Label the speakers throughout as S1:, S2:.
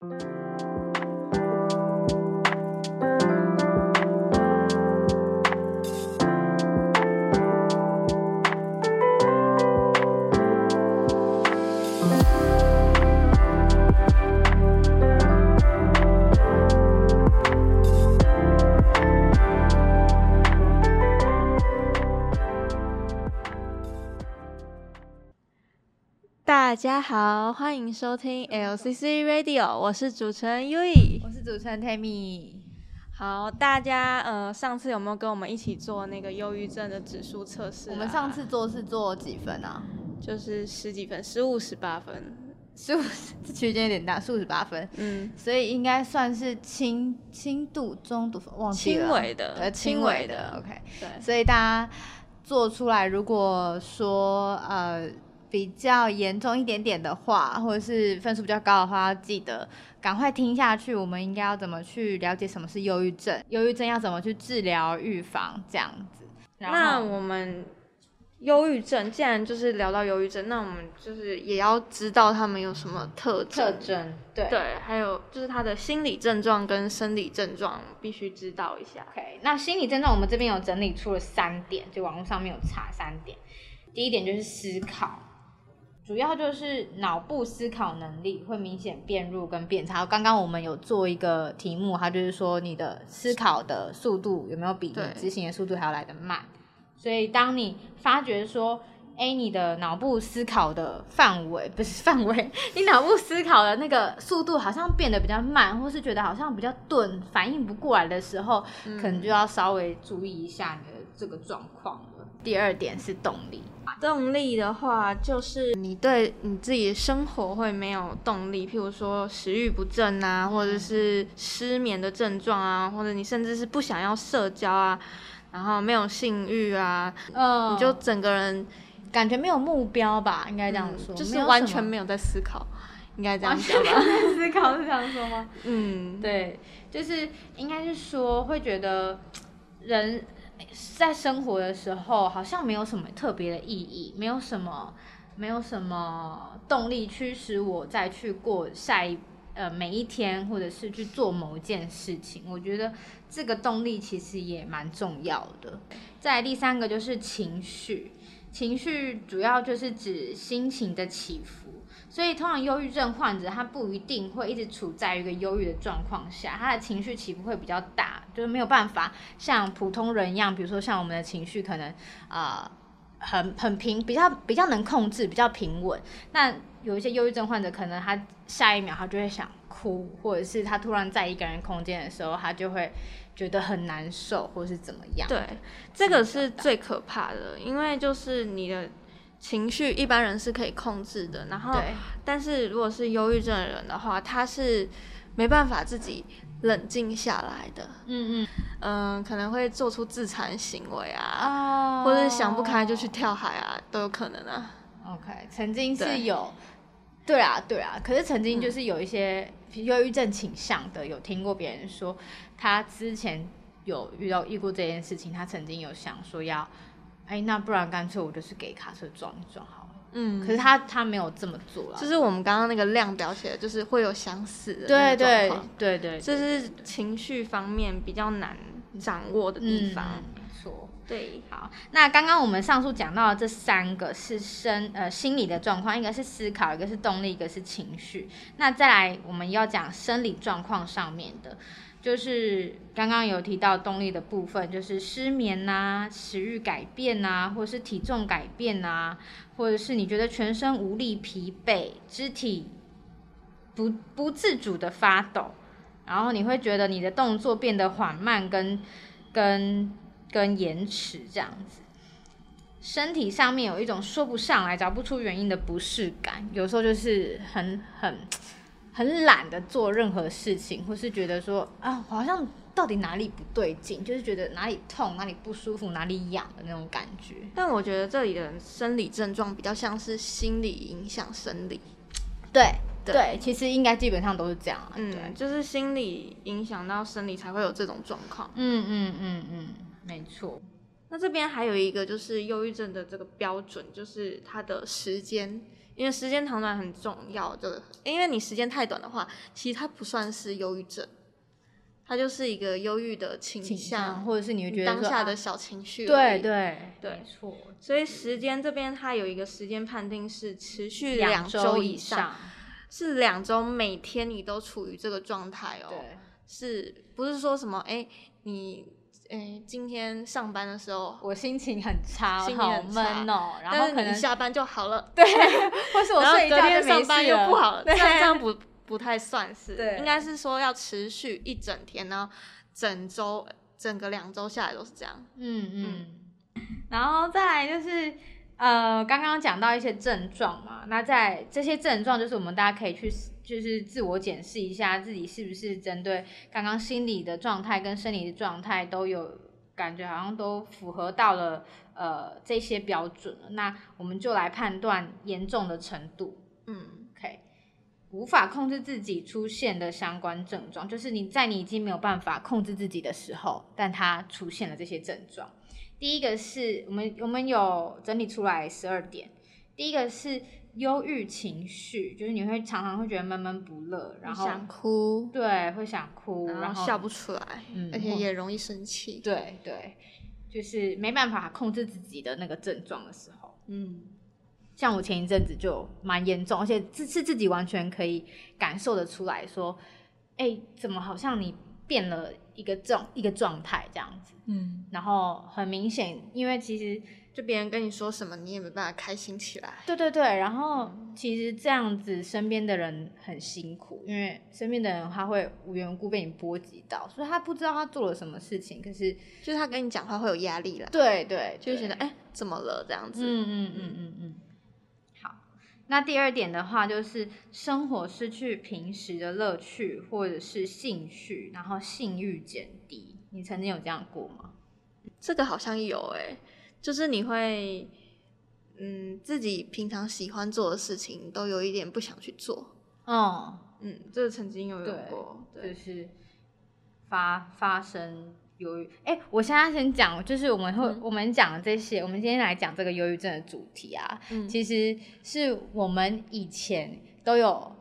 S1: 大家好，欢迎收听 LCC Radio，我是主持人 Yui，
S2: 我是主持人 Tammy。
S1: 好，大家呃，上次有没有跟我们一起做那个忧郁症的指数测试啊？
S2: 我们上次做是做几分啊？
S1: 就是十几分，十五、十八分，
S2: 十五这区间有点大，十五、十八分，嗯，所以应该算是轻轻度、中度，忘记了，
S1: 轻微的，
S2: 呃，轻微的，OK，
S1: 对，
S2: 所以大家做出来，如果说呃。比较严重一点点的话，或者是分数比较高的话，要记得赶快听下去。我们应该要怎么去了解什么是忧郁症？忧郁症要怎么去治疗、预防这样子？
S1: 那我们忧郁症，既然就是聊到忧郁症，那我们就是也要知道他们有什么特
S2: 特征。对
S1: 对，还有就是他的心理症状跟生理症状必须知道一下。
S2: OK，那心理症状我们这边有整理出了三点，就网络上面有查三点。第一点就是思考。主要就是脑部思考能力会明显变弱跟变差。刚刚我们有做一个题目，它就是说你的思考的速度有没有比你执行的速度还要来得慢。所以当你发觉说，哎，你的脑部思考的范围不是范围，你脑部思考的那个速度好像变得比较慢，或是觉得好像比较钝，反应不过来的时候，嗯、可能就要稍微注意一下你的这个状况了。第二点是动力。
S1: 动力的话，就是你对你自己的生活会没有动力，譬如说食欲不振啊，或者是失眠的症状啊，或者你甚至是不想要社交啊，然后没有性欲啊，嗯，你就整个人
S2: 感觉没有目标吧，应该这样说，
S1: 嗯，就是完全没有在思考，应该这样说吧？
S2: 思考是这样说吗？
S1: 嗯，
S2: 对，就是应该是说会觉得人。在生活的时候，好像没有什么特别的意义，没有什么，没有什么动力驱使我再去过下一呃每一天，或者是去做某一件事情。我觉得这个动力其实也蛮重要的。再第三个就是情绪，情绪主要就是指心情的起伏。所以，通常忧郁症患者他不一定会一直处在一个忧郁的状况下，他的情绪起伏会比较大，就是没有办法像普通人一样，比如说像我们的情绪可能啊、很很平，比较比较能控制，比较平稳。那有一些忧郁症患者，可能他下一秒他就会想哭，或者是他突然在一个人空间的时候，他就会觉得很难受，或是怎么样。
S1: 对，这个是最可怕的，因为就是你的。情绪一般人是可以控制的，然后，但是如果是忧郁症的人的话，他是没办法自己冷静下来的。嗯嗯嗯、呃，可能会做出自残行为啊，哦、或者想不开就去跳海啊，都有可能啊。
S2: OK，曾经是有，对，对啊对啊，可是曾经就是有一些忧郁症倾向的，有听过别人说，他之前有遇到遇过这件事情，他曾经有想说要。哎，那不然干脆我就是给卡车撞一撞好了。嗯，可是他他没有这么做啦。
S1: 就是我们刚刚那个量表写的，就是会有想死的
S2: 对对对对，
S1: 这是情绪方面比较难掌握的地方。
S2: 嗯、没错，
S1: 对。
S2: 好，那刚刚我们上述讲到的这三个是生呃心理的状况，一个是思考，一个是动力，一个是情绪。那再来我们要讲生理状况上面的。就是刚刚有提到动力的部分，就是失眠呐、食欲改变呐、或者是体重改变呐、或者是你觉得全身无力、疲惫、肢体不不自主的发抖，然后你会觉得你的动作变得缓慢跟跟跟延迟这样子，身体上面有一种说不上来、找不出原因的不适感，有时候就是很很。很懒得做任何事情，或是觉得说啊，好像到底哪里不对劲，就是觉得哪里痛、哪里不舒服、哪里痒的那种感觉。
S1: 但我觉得这里的生理症状比较像是心理影响生理。
S2: 对对，对，其实应该基本上都是这样。
S1: 嗯，对就是心理影响到生理才会有这种状况。
S2: 嗯嗯嗯嗯，没错。
S1: 那这边还有一个就是忧郁症的这个标准，就是它的时间。因为时间长短很重要，就因为你时间太短的话，其实它不算是忧郁症，它就是一个忧郁的倾向，倾向，
S2: 或者是你会觉得
S1: 当下的小情绪。
S2: 对对
S1: 对，
S2: 没错。
S1: 所以时间这边它有一个时间判定是持续两周以上，是两周每天你都处于这个状态哦。对，是不是说什么？哎，你。哎、欸，今天上班的时候，
S2: 我心情很差，心情很闷哦。然后可能
S1: 下班就好了，
S2: 对。或是我睡一觉就没事了，
S1: 上班又不好了，这样这样不不太算是。对，应该是说要持续一整天，然后整周整个两周下来都是这样。
S2: 嗯嗯。然后再来就是。呃，刚刚讲到一些症状嘛，那在这些症状，就是我们大家可以去，就是自我检视一下自己是不是针对刚刚心理的状态跟生理的状态都有感觉，好像都符合到了呃这些标准了。那我们就来判断严重的程度。嗯，OK，无法控制自己出现的相关症状，就是你在你已经没有办法控制自己的时候，但它出现了这些症状。第一个是我们我们有整理出来十二点。第一个是忧郁情绪，就是你会常常会觉得闷闷不乐，然后
S1: 想哭，
S2: 对，会想哭，
S1: 然后笑不出来，嗯，而且也容易生气，
S2: 对对，就是没办法控制自己的那个症状的时候，嗯，像我前一阵子就蛮严重，而且是是自己完全可以感受得出来说，哎，怎么好像你变了？一个状一个状态这样子，嗯，然后很明显，因为其实
S1: 就别人跟你说什么，你也没办法开心起来。
S2: 对对对，然后其实这样子身边的人很辛苦，因为身边的人他会无缘无故被你波及到，所以他不知道他做了什么事情，可是
S1: 就是他跟你讲话会有压力了。
S2: 对对，
S1: 就觉得哎，怎么了这样子？
S2: 嗯嗯嗯嗯嗯。好那第二点的话，就是生活失去平时的乐趣或者是兴趣，然后性欲减低。你曾经有这样过吗？
S1: 这个好像有哎、欸，就是你会，嗯，自己平常喜欢做的事情都有一点不想去做。
S2: 哦，
S1: 嗯，这个曾经有有
S2: 过，就是发发生。忧郁，哎，我现在先讲，就是我们会、嗯、我们讲的这些，我们今天来讲这个忧郁症的主题啊，嗯、其实是我们以前都有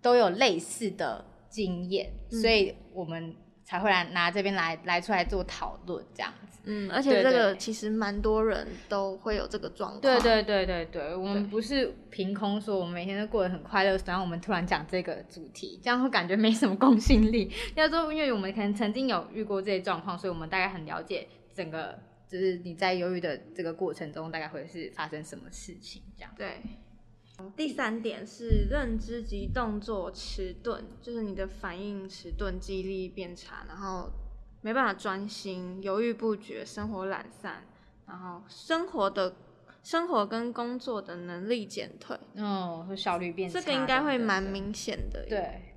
S2: 都有类似的经验，嗯、所以我们才会来拿这边来来出来做讨论这样子。
S1: 嗯，而且这个其实蛮多人都会有这个状况。
S2: 对对对对对，我们不是凭空说，我们每天都过得很快乐，然后我们突然讲这个主题，这样会感觉没什么公信力。要说，因为我们可能曾经有遇过这些状况，所以我们大概很了解整个，就是你在忧郁的这个过程中，大概会是发生什么事情这样。
S1: 对。第三点是认知及动作迟钝，就是你的反应迟钝，记忆力变差，然后。没办法专心，犹豫不决，生活懒散，然后生活的生活跟工作的能力减退，
S2: 哦，和效率变差，
S1: 这个应该会蛮明显的。
S2: 对，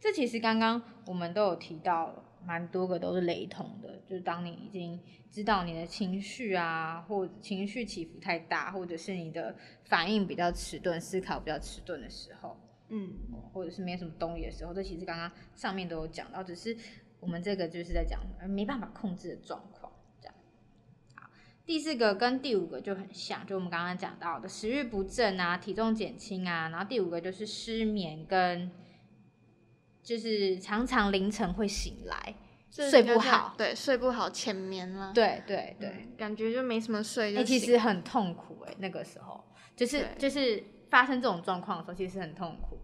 S2: 这其实刚刚我们都有提到，蛮多个都是雷同的，就是当你已经知道你的情绪啊，或情绪起伏太大，或者是你的反应比较迟钝，思考比较迟钝的时候，嗯，或者是没什么动力的时候，这其实刚刚上面都有讲到，只是。我们这个就是在讲没办法控制的状况，这样。好，第四个跟第五个就很像，就我们刚刚讲到的食欲不振啊，体重减轻啊，然后第五个就是失眠跟就是常常凌晨会醒来，睡不好，
S1: 对，睡不好，浅眠了，
S2: 对对对、嗯，
S1: 感觉就没什么睡，
S2: 哎、欸，其实很痛苦哎、欸，那个时候就是就是发生这种状况的时候，其实很痛苦。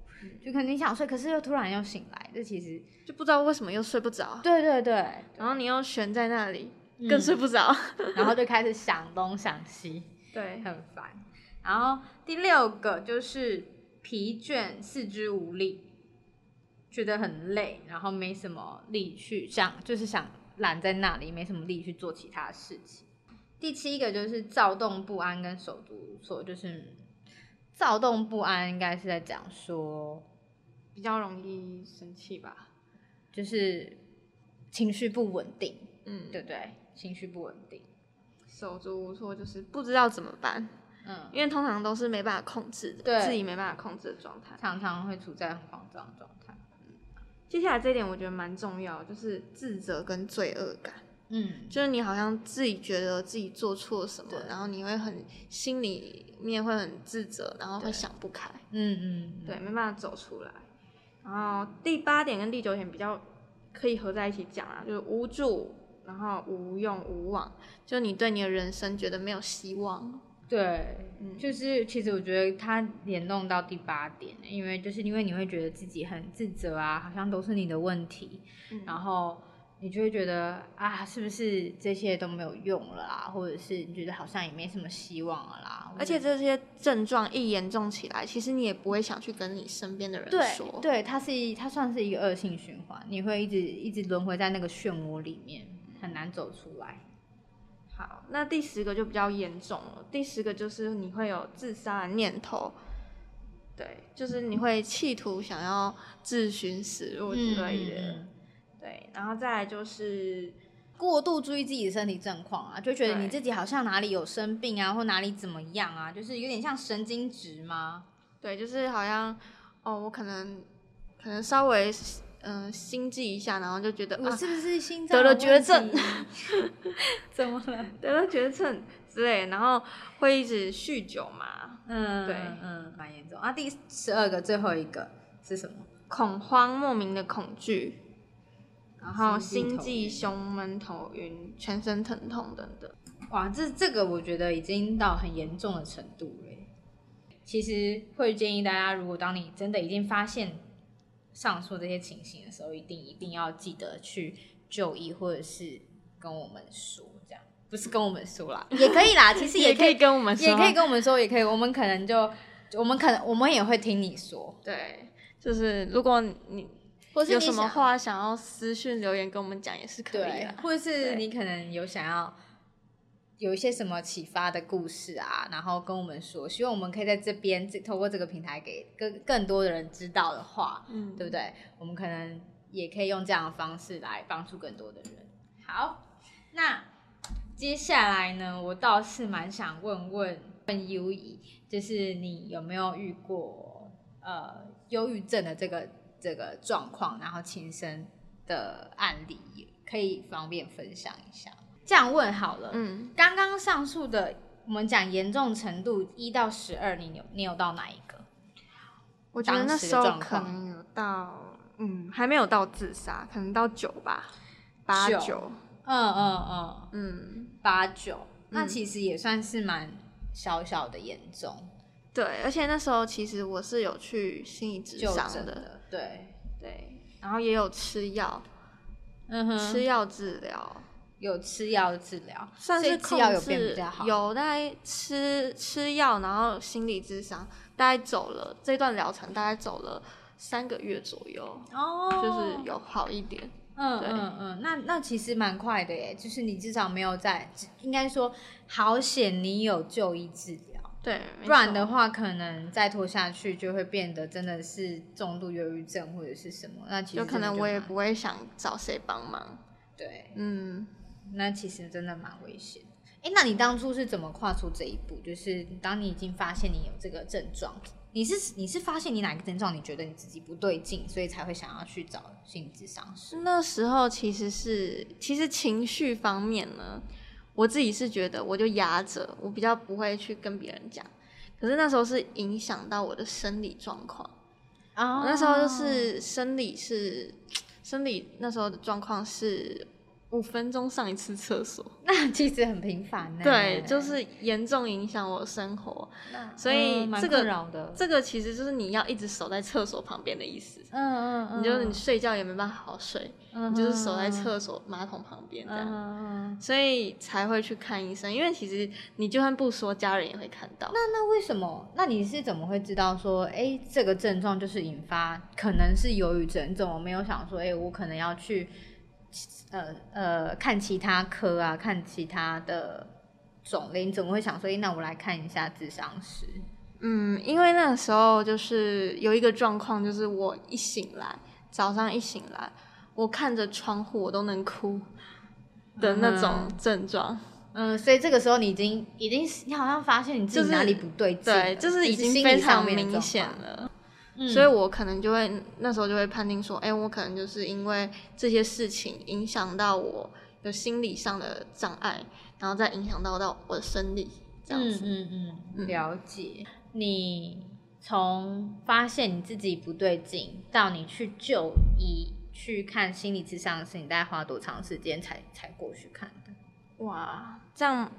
S2: 就可能你想睡，可是又突然又醒来，这其实
S1: 就不知道为什么又睡不着。
S2: 对对对，
S1: 然后你又悬在那里，更睡不着，
S2: 嗯、然后就开始想东想西，
S1: 对，
S2: 很烦。然后第六个就是疲倦、四肢无力，觉得很累，然后没什么力去想，就是想懒在那里，没什么力去做其他事情。第七个就是躁动不安跟手足无措，就是。躁动不安，应该是在讲说
S1: 比较容易生气吧，
S2: 就是情绪不稳定，嗯，对不对？情绪不稳定，
S1: 手足无措，就是不知道怎么办，嗯，因为通常都是没办法控制的，对，自己没办法控制的状态，
S2: 常常会处在很慌张的状态。
S1: 嗯，接下来这一点我觉得蛮重要，就是自责跟罪恶感，嗯，就是你好像自己觉得自己做错了什么，然后你会很心里面会很自责，然后会想不开。
S2: 嗯嗯，
S1: 对，没办法走出来。然后第八点跟第九点比较可以合在一起讲啊，就是无助，然后无用无望，就你对你的人生觉得没有希望。
S2: 对，嗯，就是其实我觉得它联动到第八点，因为就是因为你会觉得自己很自责啊，好像都是你的问题，嗯，然后你就会觉得啊，是不是这些都没有用了啊，或者是你觉得好像也没什么希望了啦。
S1: 而且这些症状一严重起来，其实你也不会想去跟你身边的人说。
S2: 对，对，它是一，它算是一个恶性循环，你会一直一直轮回在那个漩涡里面，很难走出来。
S1: 好，那第十个就比较严重了。第十个就是你会有自杀的念头，对，就是你会企图想要自寻死路之类的，嗯，对。然后再来就是
S2: 过度注意自己的身体状况啊，就觉得你自己好像哪里有生病啊，或哪里怎么样啊，就是有点像神经质吗？
S1: 对，就是好像哦，我可能可能稍微。嗯、呃，心悸一下，然后就觉得
S2: 我是不是心脏
S1: 得了绝症？
S2: 怎么了？
S1: 得了绝症之类，然后会一直酗酒嘛？
S2: 嗯，对，嗯，蛮严重啊。第十二个，最后一个是什么？
S1: 恐慌，莫名的恐惧，然后心悸、胸闷、头晕、全身疼痛等等。
S2: 哇，这这个我觉得已经到很严重的程度了。其实会建议大家，如果当你真的已经发现。上述这些情形的时候，一定一定要记得去就医，或者是跟我们说，这样不是跟我们说啦，也可以啦，其实 也可以，
S1: 也可以跟我们说，
S2: 也可以跟我们说，也可以，我们可能就我们可能我们也会听你说，
S1: 对，就是如果你或是有什么话想要私讯留言跟我们讲，也是可以的，
S2: 或者是你可能有想要。有一些什么启发的故事啊，然后跟我们说，希望我们可以在这边这透过这个平台给更更多的人知道的话，嗯，对不对？我们可能也可以用这样的方式来帮助更多的人。好，那接下来呢，我倒是蛮想问问问 Uyi，就是你有没有遇过呃忧郁症的这个这个状况，然后亲身的案例，可以方便分享一下？这样问好了，嗯，刚刚上述的我们讲严重程度一到十二，你有你有到哪一个？
S1: 我觉得那时候可能有到，嗯，还没有到自杀，可能到九吧，八九，
S2: 嗯嗯嗯。嗯，八九，那其实也算是蛮小小的严重。
S1: 对，而且那时候其实我是有去心理咨商的，
S2: 的，对。
S1: 对，然后也有吃药，嗯哼，吃药治疗。
S2: 有吃药的治疗，
S1: 算是吃药有变比较好。有大概吃吃药，然后心理智商，大概走了这段疗程，大概走了三个月左右。哦，就是有好一点。
S2: 嗯嗯嗯，那那其实蛮快的耶，就是你至少没有在，应该说好险你有就医治疗。
S1: 对，
S2: 不然的话可能再拖下去就会变得真的是重度忧郁症或者是什么。那其实
S1: 有可能我也不会想找谁帮忙。
S2: 对，嗯。那其实真的蛮危险。哎，那你当初是怎么跨出这一步？就是当你已经发现你有这个症状，你是你是发现你哪个症状，你觉得你自己不对劲，所以才会想要去找心理咨商师？
S1: 那时候其实是，其实情绪方面呢，我自己是觉得我就压着，我比较不会去跟别人讲。可是那时候是影响到我的生理状况啊，那时候就是生理是生理，那时候的状况是。五分钟上一次厕所，
S2: 那其实很频繁呢。
S1: 对，就是严重影响我生活，所以这个、嗯、这个其实就是你要一直守在厕所旁边的意思。嗯嗯嗯，你就是你睡觉也没办法好好睡，嗯、你就是守在厕所马桶旁边这样，嗯，所以才会去看医生。因为其实你就算不说，家人也会看到。
S2: 那那为什么？那你是怎么会知道说，哎、欸，这个症状就是引发可能是忧郁症？你怎么没有想说，哎、欸，我可能要去？呃呃，看其他科啊，看其他的种类，你怎么会想说，那我来看一下智商师？
S1: 嗯，因为那个时候就是有一个状况，就是我一醒来，早上一醒来，我看着窗户，我都能哭的那种症状。
S2: 嗯，所以这个时候你已经已经，你好像发现你自己哪里不对劲，
S1: 对，就是已经非常明显了。所以，我可能就会那时候就会判定说，哎、欸，我可能就是因为这些事情影响到我的心理上的障碍，然后再影响到到我的生理这样子。
S2: 嗯嗯嗯，了解。你从发现你自己不对劲，到你去就医去看心理咨商师，你大概花多长时间才才过去看的？
S1: 哇，这样，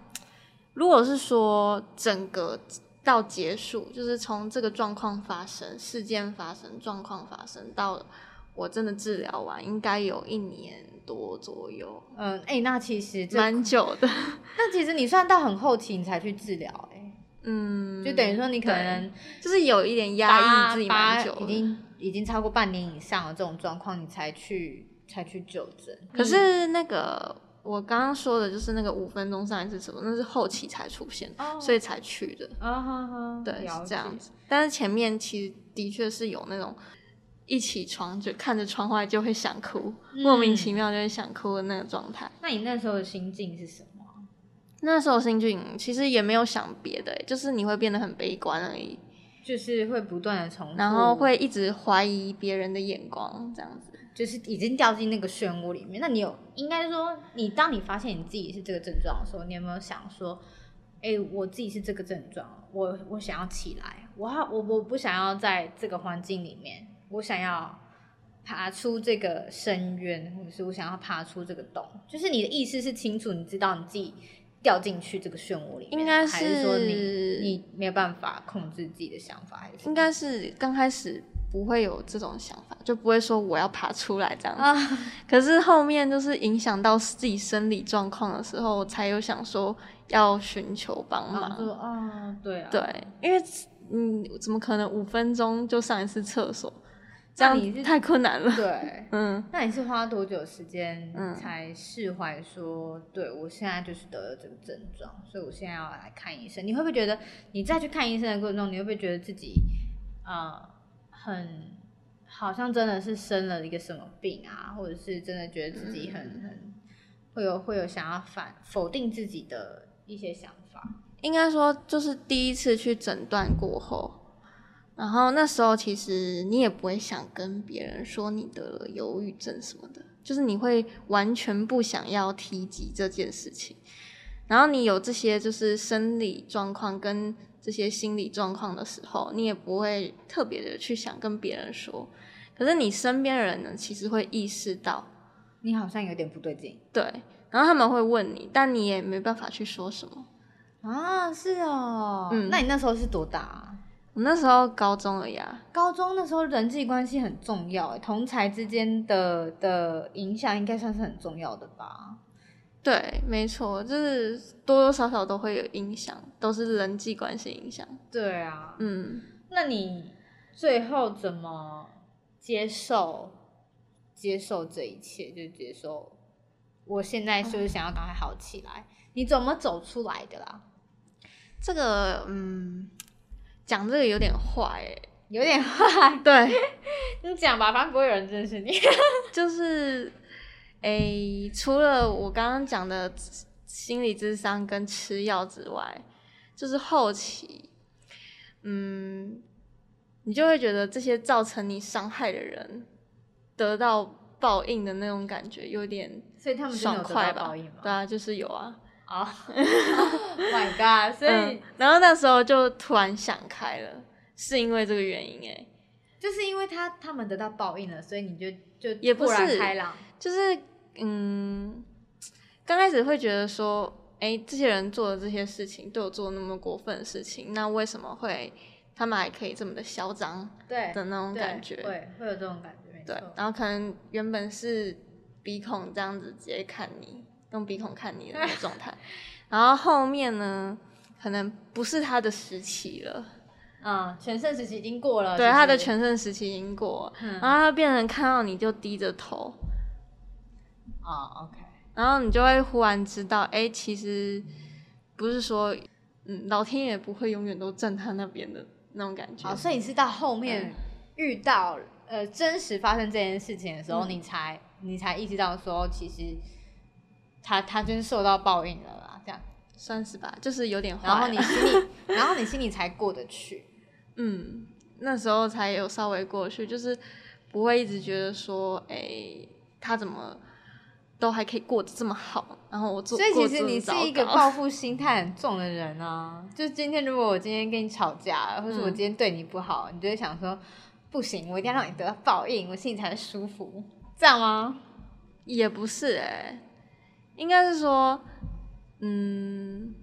S1: 如果是说整个到结束，就是从这个状况发生、事件发生、状况发生到我真的治疗完，应该有一年多左右。
S2: 嗯，哎、欸，那其实
S1: 蛮久的。
S2: 那其实你算到很后期你才去治疗，哎，嗯，就等于说你可能
S1: 就是有一点压抑自己蛮久，
S2: 已经已经超过半年以上了这种状况，你才去才去就诊。
S1: 可是那个。我刚刚说的就是那个五分钟上一次厕所，那是后期才出现，oh. 所以才去的。啊哈哈，对，是这样子。但是前面其实的确是有那种一起床就看着窗外就会想哭，嗯、莫名其妙就会想哭的那个状态。
S2: 那你那时候的心境是什么？
S1: 那时候心境其实也没有想别的，就是你会变得很悲观而已，
S2: 就是会不断的重复，
S1: 然后会一直怀疑别人的眼光，这样子。
S2: 就是已经掉进那个漩涡里面，那你有应该说，你当你发现你自己是这个症状的时候，你有没有想说，哎、欸，我自己是这个症状，我我想要起来，我我我不想要在这个环境里面，我想要爬出这个深渊，或者是我想要爬出这个洞，就是你的意识是清楚，你知道你自己掉进去这个漩涡里面，
S1: 应该是，
S2: 还是说你你没有办法控制自己的想法，还是
S1: 应该是刚开始。不会有这种想法，就不会说我要爬出来这样子。啊、可是后面就是影响到自己生理状况的时候，我才有想说要寻求帮忙。
S2: 啊，对啊，
S1: 对，因为嗯，怎么可能五分钟就上一次厕所？这样太困难了。
S2: 对，嗯，那你是花多久时间才释怀说，嗯、对我现在就是得了这个症状，所以我现在要来看医生？你会不会觉得你再去看医生的过程中，你会不会觉得自己啊？呃很，好像真的是生了一个什么病啊，或者是真的觉得自己很很会有会有想要反否定自己的一些想法。
S1: 应该说，就是第一次去诊断过后，然后那时候其实你也不会想跟别人说你得了忧郁症什么的，就是你会完全不想要提及这件事情。然后你有这些就是生理状况跟。这些心理状况的时候，你也不会特别的去想跟别人说，可是你身边的人呢，其实会意识到
S2: 你好像有点不对劲。
S1: 对，然后他们会问你，但你也没办法去说什么
S2: 啊。是哦，嗯，那你那时候是多大啊？
S1: 我那时候高中了呀。
S2: 高中那时候人际关系很重要，同才之间的的影响应该算是很重要的吧。
S1: 对，没错，就是多多少少都会有影响，都是人际关系影响。
S2: 对啊，嗯，那你最后怎么接受接受这一切？就接受我现在就是想要赶快好起来。你怎么走出来的啦？
S1: 这个，嗯，讲这个有点坏，
S2: 有点坏。
S1: 对，
S2: 你讲吧，反正不会有人认识你。
S1: 就是。诶、欸，除了我刚刚讲的心理智商跟吃药之外，就是后期，嗯，你就会觉得这些造成你伤害的人得到报应的那种感觉有点，
S2: 所以他们爽快吧？
S1: 对啊，就是有啊。
S2: 啊、oh,，My God！所以、嗯，
S1: 然后那时候就突然想开了，是因为这个原因诶，
S2: 就是因为他他们得到报应了，所以你就就
S1: 也不是
S2: 开朗，
S1: 就是。嗯，刚开始会觉得说，哎，这些人做的这些事情，对我做那么过分的事情，那为什么会他们还可以这么的嚣张？对的那种感觉，
S2: 会会有这种感觉，
S1: 对。然后可能原本是鼻孔这样子直接看你，用鼻孔看你的那个状态，然后后面呢，可能不是他的时期了，
S2: 嗯，全盛时期已经过了，
S1: 对，他的全盛时期已经过了，嗯，然后他变成看到你就低着头。
S2: 啊、oh,，OK，
S1: 然后你就会忽然知道，哎，其实不是说，嗯，老天爷不会永远都站他那边的那种感觉。
S2: 哦，所以你是到后面遇到、嗯、呃真实发生这件事情的时候，嗯、你才你才意识到说，其实他他真受到报应了啦，这样
S1: 算是吧，就是有点坏。
S2: 然后你心里，然后你心里才过得去。
S1: 嗯，那时候才有稍微过去，就是不会一直觉得说，哎，他怎么？都还可以过得这么好，然后我做，
S2: 所以其实你是一个报复心态很重的人啊。就今天如果我今天跟你吵架，或者我今天对你不好，嗯、你就会想说，不行，我一定要让你得到报应，我心里才会舒服，这样吗？
S1: 也不是哎、欸，应该是说，嗯，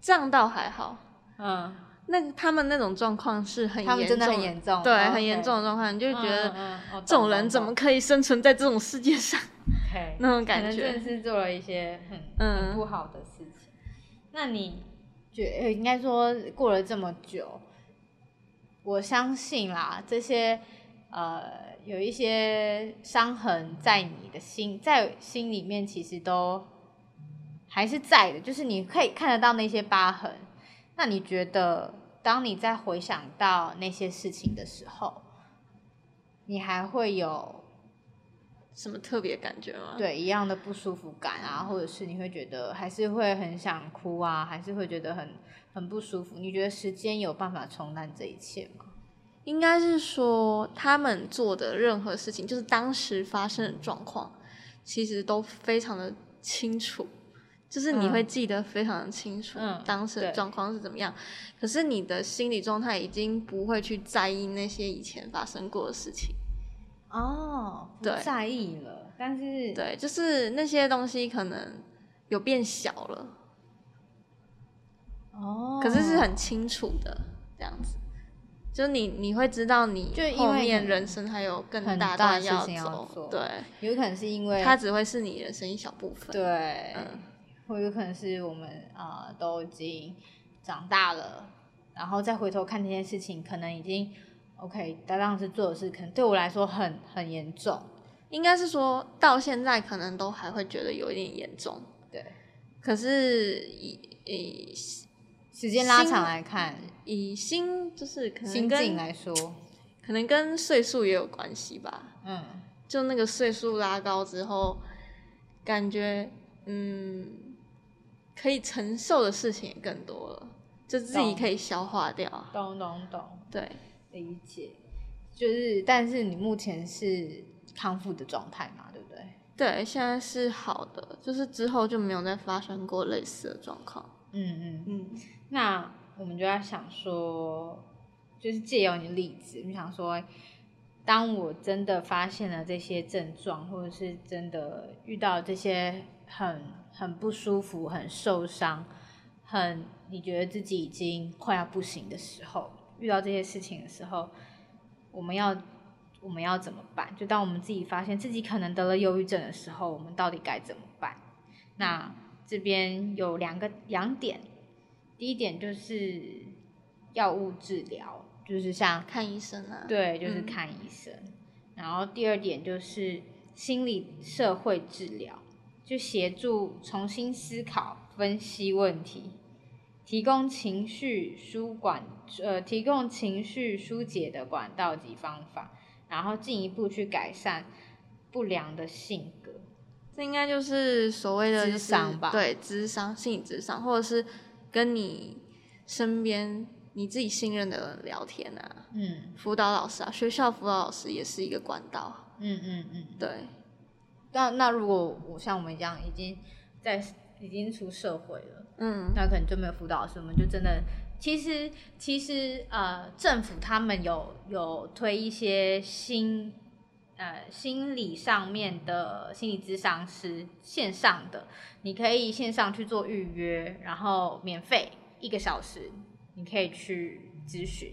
S1: 这样倒还好，嗯。那他们那种状况是很严重，
S2: 的很严重，
S1: 对，很严重的状况，你就觉得这种人怎么可以生存在这种世界上？那种感觉，
S2: 可能真的是做了一些很很不好的事情。那你觉应该说过了这么久，我相信啦，这些呃有一些伤痕在你的心，在心里面其实都还是在的，就是你可以看得到那些疤痕。那你觉得？当你在回想到那些事情的时候，你还会有
S1: 什么特别感觉吗？
S2: 对，一样的不舒服感啊，或者是你会觉得还是会很想哭啊，还是会觉得很很不舒服？你觉得时间有办法冲淡这一切吗？
S1: 应该是说，他们做的任何事情，就是当时发生的状况，其实都非常的清楚。就是你会记得非常的清楚，当时的状况是怎么样，嗯、可是你的心理状态已经不会去在意那些以前发生过的事情。
S2: 哦，不在意了，但是
S1: 对，就是那些东西可能有变小了。哦，可是是很清楚的这样子，就你你会知道你后面人生还有更大的要走，对，
S2: 有可能是因为
S1: 它只会是你人生一小部分，
S2: 对，嗯。或有可能是我们啊、呃、都已经长大了，然后再回头看这件事情，可能已经 OK。搭档是做的事，可能对我来说很很严重。
S1: 应该是说到现在，可能都还会觉得有一点严重。
S2: 对。
S1: 可是以以
S2: 时间拉长来看，
S1: 以心就是可能
S2: 心境来说，
S1: 可能跟岁数也有关系吧。嗯。就那个岁数拉高之后，感觉嗯。可以承受的事情也更多了，就自己可以消化掉。
S2: 懂懂懂，
S1: 对，
S2: 理解。就是，但是你目前是康复的状态嘛？对不对？
S1: 对，现在是好的，就是之后就没有再发生过类似的状况。
S2: 嗯嗯嗯。那我们就要想说，就是借由你的例子，你想说，当我真的发现了这些症状，或者是真的遇到这些很。很不舒服，很受伤，很你觉得自己已经快要不行的时候，遇到这些事情的时候，我们要我们要怎么办？就当我们自己发现自己可能得了忧郁症的时候，我们到底该怎么办？那这边有两个两点，第一点就是药物治疗，就是像
S1: 看医生啊，
S2: 对，就是看医生。嗯。然后第二点就是心理社会治疗。就协助重新思考、分析问题，提供情绪舒管，呃，提供情绪疏解的管道及方法，然后进一步去改善不良的性格。
S1: 这应该就是所谓的
S2: 咨商吧？
S1: 对，智商、心理智商，或者是跟你身边你自己信任的人聊天啊。嗯，辅导老师啊，学校辅导老师也是一个管道。
S2: 嗯嗯嗯，
S1: 对。
S2: 那那如果我像我们一样已经在已经出社会了，嗯，那可能就没有辅导师，我们就真的其实其实呃政府他们有有推一些心呃心理上面的心理咨商师线上的，你可以线上去做预约，然后免费一个小时，你可以去咨询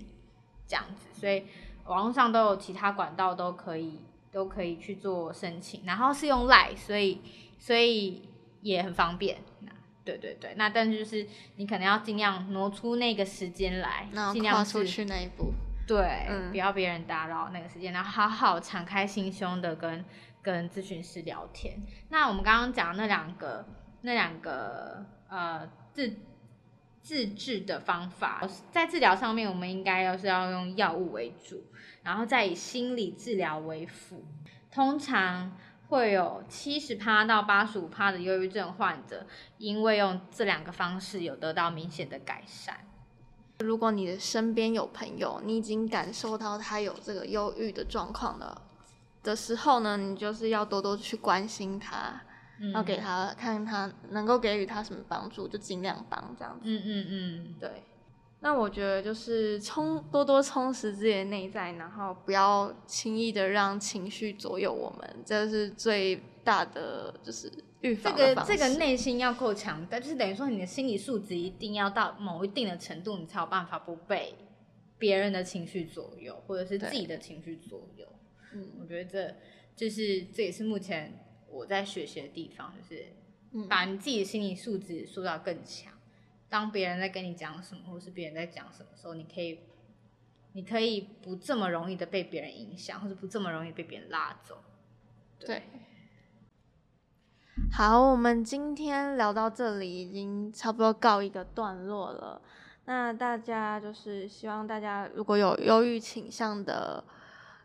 S2: 这样子，所以网络上都有其他管道都可以。都可以去做申请，然后是用 Line，所以所以也很方便。对对对，那但是就是你可能要尽量挪出那个时间来，尽量
S1: 出去那一步。
S2: 对，嗯、不要别人打扰那个时间，然后好好敞开心胸的跟跟咨询师聊天。那我们刚刚讲那两个那两个呃自自治的方法，在治疗上面，我们应该要是要用药物为主。然后再以心理治疗为辅，通常会有七十趴到八十五趴的忧郁症患者，因为用这两个方式有得到明显的改善。
S1: 如果你的身边有朋友，你已经感受到他有这个忧郁的状况了的时候呢，你就是要多多去关心他，嗯、要给他看他能够给予他什么帮助，就尽量帮这样子。
S2: 嗯嗯嗯，
S1: 对。那我觉得就是充多多充实自己的内在，然后不要轻易的让情绪左右我们，这是最大的就是预防。
S2: 这个这个内心要够强大，就是等于说你的心理素质一定要到某一定的程度，你才有办法不被别人的情绪左右，或者是自己的情绪左右。嗯，我觉得这就是这也是目前我在学习的地方，就是把你自己的心理素质塑造更强。当别人在跟你讲什么，或是别人在讲什么时候，你可以，你可以不这么容易的被别人影响，或者不这么容易被别人拉走。对。
S1: 对。好，我们今天聊到这里，已经差不多告一个段落了。那大家就是希望大家如果有忧郁倾向的，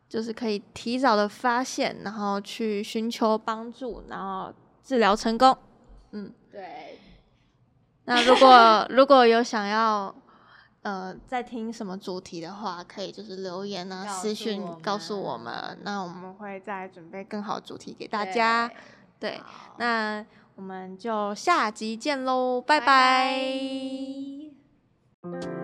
S1: 就是可以提早的发现，然后去寻求帮助，然后治疗成功。嗯，
S2: 对。
S1: 那如果如果有想要呃再听什么主题的话，可以就是留言啊、私讯告诉我们，那我们会再准备更好的主题给大家。对，对，那我们就下集见喽，拜拜。拜拜。